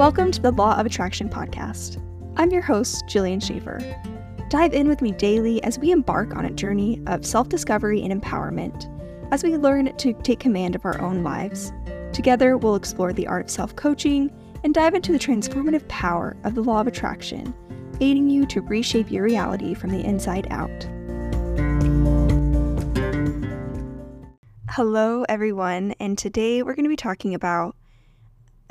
Welcome to the Law of Attraction podcast. I'm your host, Jillian Schaefer. Dive in with me daily as we embark on a journey of self discovery and empowerment as we learn to take command of our own lives. Together, we'll explore the art of self coaching and dive into the transformative power of the law of attraction, aiding you to reshape your reality from the inside out. Hello, everyone, and today we're going to be talking about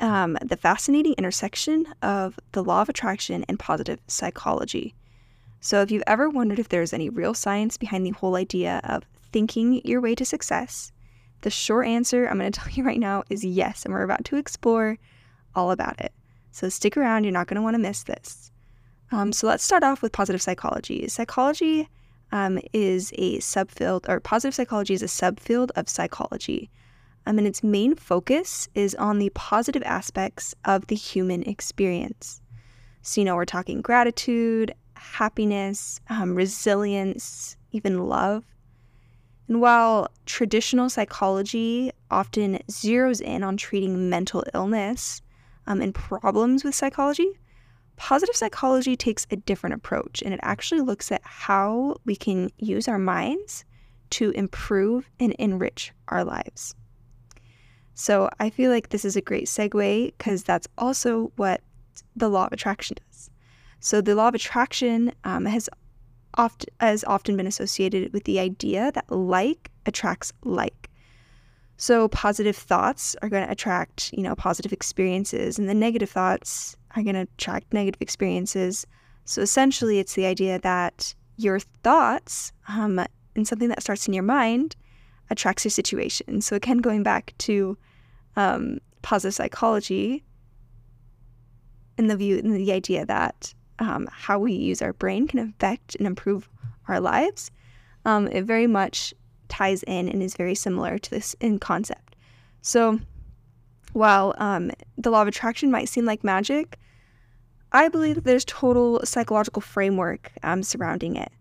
um, the fascinating intersection of the law of attraction and positive psychology. So, if you've ever wondered if there's any real science behind the whole idea of thinking your way to success, the short answer I'm going to tell you right now is yes, and we're about to explore all about it. So, stick around, you're not going to want to miss this. Um, so, let's start off with positive psychology. Psychology um, is a subfield, or positive psychology is a subfield of psychology. Um, and its main focus is on the positive aspects of the human experience. So, you know, we're talking gratitude, happiness, um, resilience, even love. And while traditional psychology often zeroes in on treating mental illness um, and problems with psychology, positive psychology takes a different approach and it actually looks at how we can use our minds to improve and enrich our lives. So I feel like this is a great segue because that's also what the law of attraction does. So the law of attraction um, has oft has often been associated with the idea that like attracts like. So positive thoughts are going to attract, you know, positive experiences, and the negative thoughts are going to attract negative experiences. So essentially, it's the idea that your thoughts um, and something that starts in your mind attracts your situation. So again, going back to um, positive psychology and the view and the idea that um, how we use our brain can affect and improve our lives. Um, it very much ties in and is very similar to this in concept. So, while um, the law of attraction might seem like magic, I believe that there's total psychological framework um, surrounding it.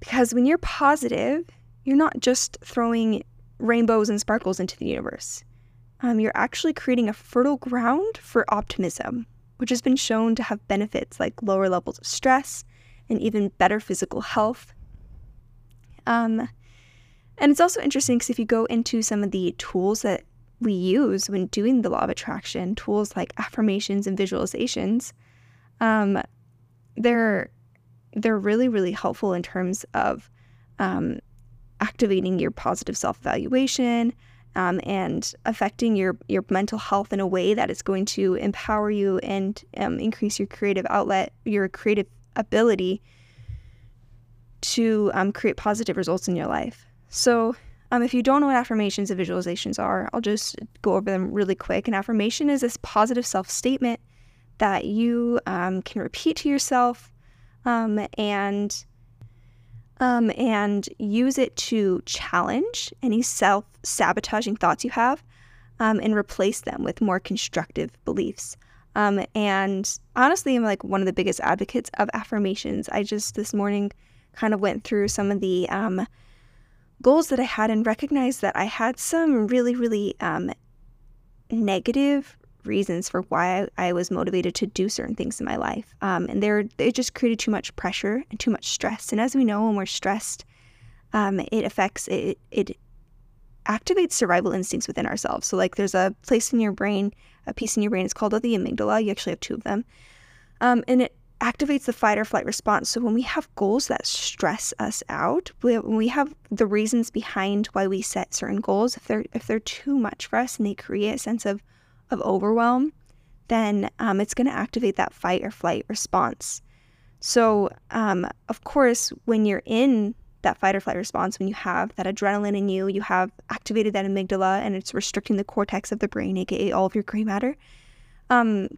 Because when you're positive, you're not just throwing rainbows and sparkles into the universe um, you're actually creating a fertile ground for optimism, which has been shown to have benefits like lower levels of stress and even better physical health. Um, and it's also interesting because if you go into some of the tools that we use when doing the law of attraction, tools like affirmations and visualizations, um, they're they're really really helpful in terms of um, activating your positive self evaluation, um, and affecting your your mental health in a way that is going to empower you and um, increase your creative outlet, your creative ability to um, create positive results in your life. So, um, if you don't know what affirmations and visualizations are, I'll just go over them really quick. An affirmation is this positive self statement that you um, can repeat to yourself um, and um, and use it to challenge any self sabotaging thoughts you have um, and replace them with more constructive beliefs. Um, and honestly, I'm like one of the biggest advocates of affirmations. I just this morning kind of went through some of the um, goals that I had and recognized that I had some really, really um, negative reasons for why I, was motivated to do certain things in my life. Um, and they're, they just created too much pressure and too much stress. And as we know, when we're stressed, um, it affects, it, it activates survival instincts within ourselves. So, like, there's a place in your brain, a piece in your brain, it's called the amygdala. You actually have two of them. Um, and it activates the fight or flight response. So, when we have goals that stress us out, when we have the reasons behind why we set certain goals, if they're if they're too much for us and they create a sense of of overwhelm, then um, it's going to activate that fight or flight response. So, um, of course, when you're in that fight or flight response, when you have that adrenaline in you, you have activated that amygdala and it's restricting the cortex of the brain, aka all of your gray matter. Um,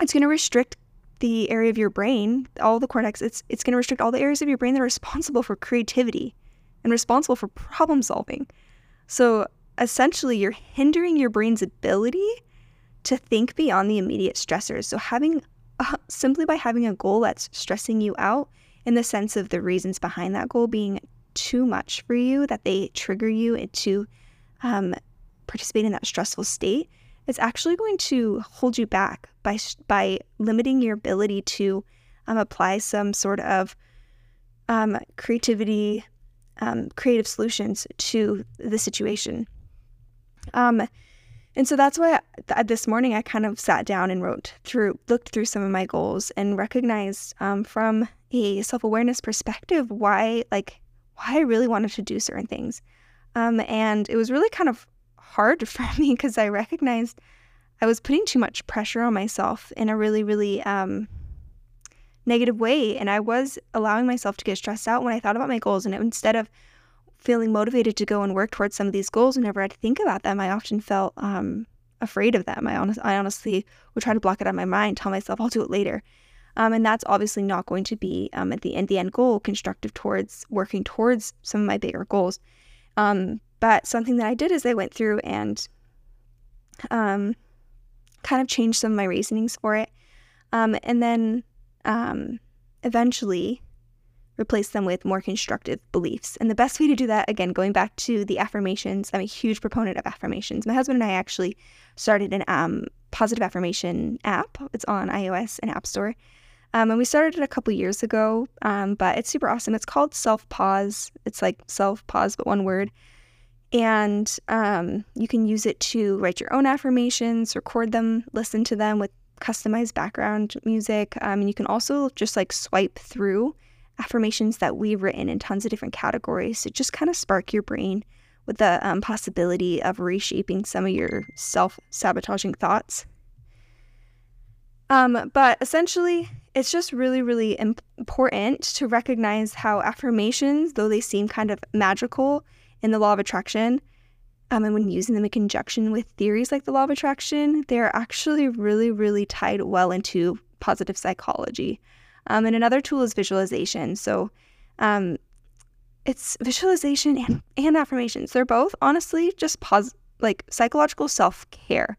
it's going to restrict the area of your brain, all the cortex. It's it's going to restrict all the areas of your brain that are responsible for creativity and responsible for problem solving. So essentially, you're hindering your brain's ability to think beyond the immediate stressors. So, having uh, simply by having a goal that's stressing you out in the sense of the reasons behind that goal being too much for you, that they trigger you into um, participate in that stressful state, it's actually going to hold you back by by limiting your ability to um, apply some sort of um, creativity, um, creative solutions to the situation. And so that's why I, this morning I kind of sat down and wrote through, looked through some of my goals and recognized um, from a self awareness perspective why, like, why I really wanted to do certain things. Um, and it was really kind of hard for me because I recognized I was putting too much pressure on myself in a really, really um, negative way. And I was allowing myself to get stressed out when I thought about my goals. And instead of feeling motivated to go and work towards some of these goals whenever I'd think about them, I often felt um, afraid of them. I, honest, I honestly would try to block it out of my mind, tell myself I'll do it later. Um, and that's obviously not going to be um, at the end, the end goal constructive towards working towards some of my bigger goals. Um, but something that I did is I went through and um, kind of changed some of my reasonings for it. Um, and then um, eventually replace them with more constructive beliefs. And the best way to do that, again, going back to the affirmations, I'm a huge proponent of affirmations. My husband and I actually started an um, positive affirmation app. It's on iOS and App Store. Um, and we started it a couple years ago, um, but it's super awesome. It's called Selfpause. It's like self pause, but one word. And um, you can use it to write your own affirmations, record them, listen to them with customized background music. Um, and you can also just like swipe through affirmations that we've written in tons of different categories to just kind of spark your brain with the um, possibility of reshaping some of your self sabotaging thoughts. Um, but essentially, it's just really, really important to recognize how affirmations, though they seem kind of magical in the law of attraction, um, and when using them in conjunction with theories like the law of attraction, they're actually really, really tied well into positive psychology. Um, and another tool is visualization. So um, it's visualization and, and affirmations. They're both honestly just pos- like psychological self care.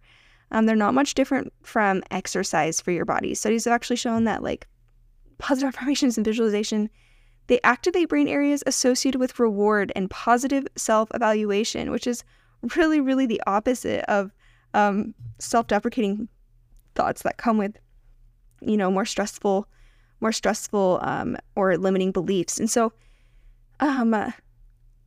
Um, they're not much different from exercise for your body. Studies have actually shown that like positive affirmations and visualization they activate brain areas associated with reward and positive self evaluation, which is really, really the opposite of um, self deprecating thoughts that come with, you know, more stressful, more stressful um, or limiting beliefs. And so, um, uh,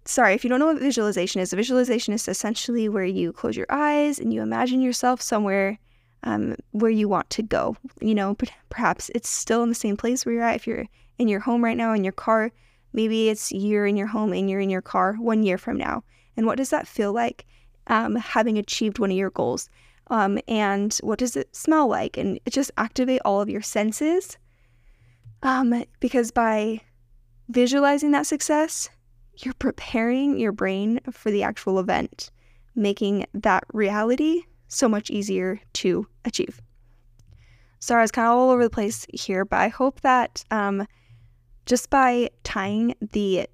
sorry, if you don't know what visualization is, a visualization is essentially where you close your eyes and you imagine yourself somewhere um, where you want to go. You know, perhaps it's still in the same place where you're at. If you're in your home right now, in your car, maybe it's you're in your home and you're in your car one year from now. And what does that feel like um, having achieved one of your goals? Um, and what does it smell like? And it just activate all of your senses. Um, because by visualizing that success, you're preparing your brain for the actual event, making that reality so much easier to achieve. Sorry, I was kind of all over the place here, but I hope that um, just by tying the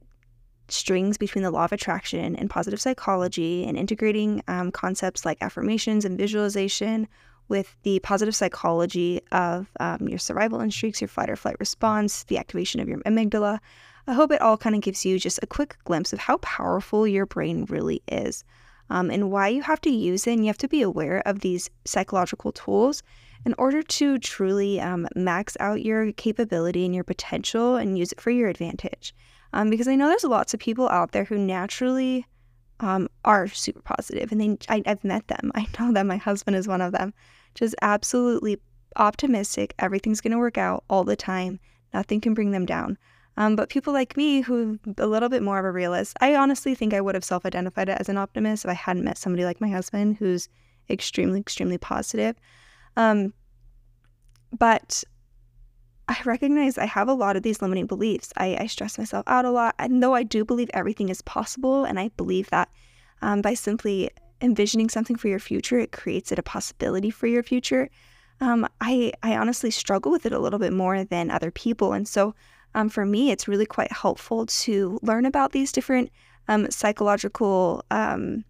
strings between the law of attraction and positive psychology and integrating um, concepts like affirmations and visualization with the positive psychology of um, your survival instincts, your fight or flight response, the activation of your amygdala. I hope it all kind of gives you just a quick glimpse of how powerful your brain really is um, and why you have to use it. And you have to be aware of these psychological tools in order to truly um, max out your capability and your potential and use it for your advantage. Um, because I know there's lots of people out there who naturally um, are super positive, and they I, I've met them. I know that my husband is one of them. Just absolutely optimistic. Everything's going to work out all the time. Nothing can bring them down. Um, but people like me who a little bit more of a realist, I honestly think I would have self identified as an optimist if I hadn't met somebody like my husband who's extremely, extremely positive. Um, but I recognize I have a lot of these limiting beliefs. I, I, stress myself out a lot. And though I do believe everything is possible, and I believe that um, by simply envisioning something for your future, it creates it a possibility for your future. Um, I, I honestly struggle with it a little bit more than other people. And so um, for me, it's really quite helpful to learn about these different um, psychological um,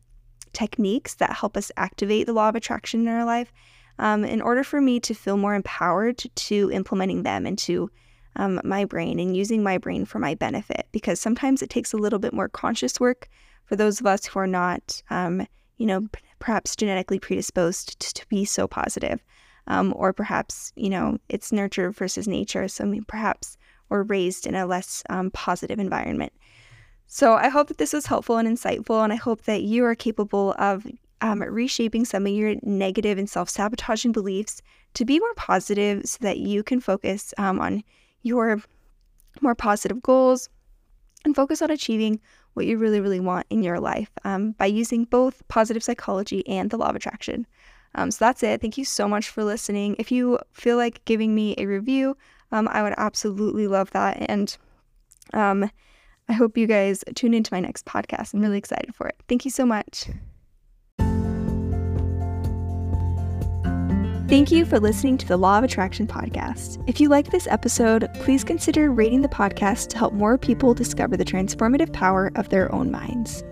techniques that help us activate the law of attraction in our life um, in order for me to feel more empowered to implementing them into um, my brain and using my brain for my benefit. Because sometimes it takes a little bit more conscious work for those of us who are not, um, you know, p- perhaps genetically predisposed to, to be so positive. Um, or perhaps, you know, it's nurture versus nature. So I mean, perhaps we're raised in a less um, positive environment. So I hope that this was helpful and insightful, and I hope that you are capable of um, reshaping some of your negative and self sabotaging beliefs to be more positive so that you can focus um, on your more positive goals and focus on achieving what you really, really want in your life um, by using both positive psychology and the law of attraction. Um, so that's it. Thank you so much for listening. If you feel like giving me a review, um, I would absolutely love that. And um, I hope you guys tune into my next podcast. I'm really excited for it. Thank you so much. Thank you for listening to the Law of Attraction podcast. If you like this episode, please consider rating the podcast to help more people discover the transformative power of their own minds.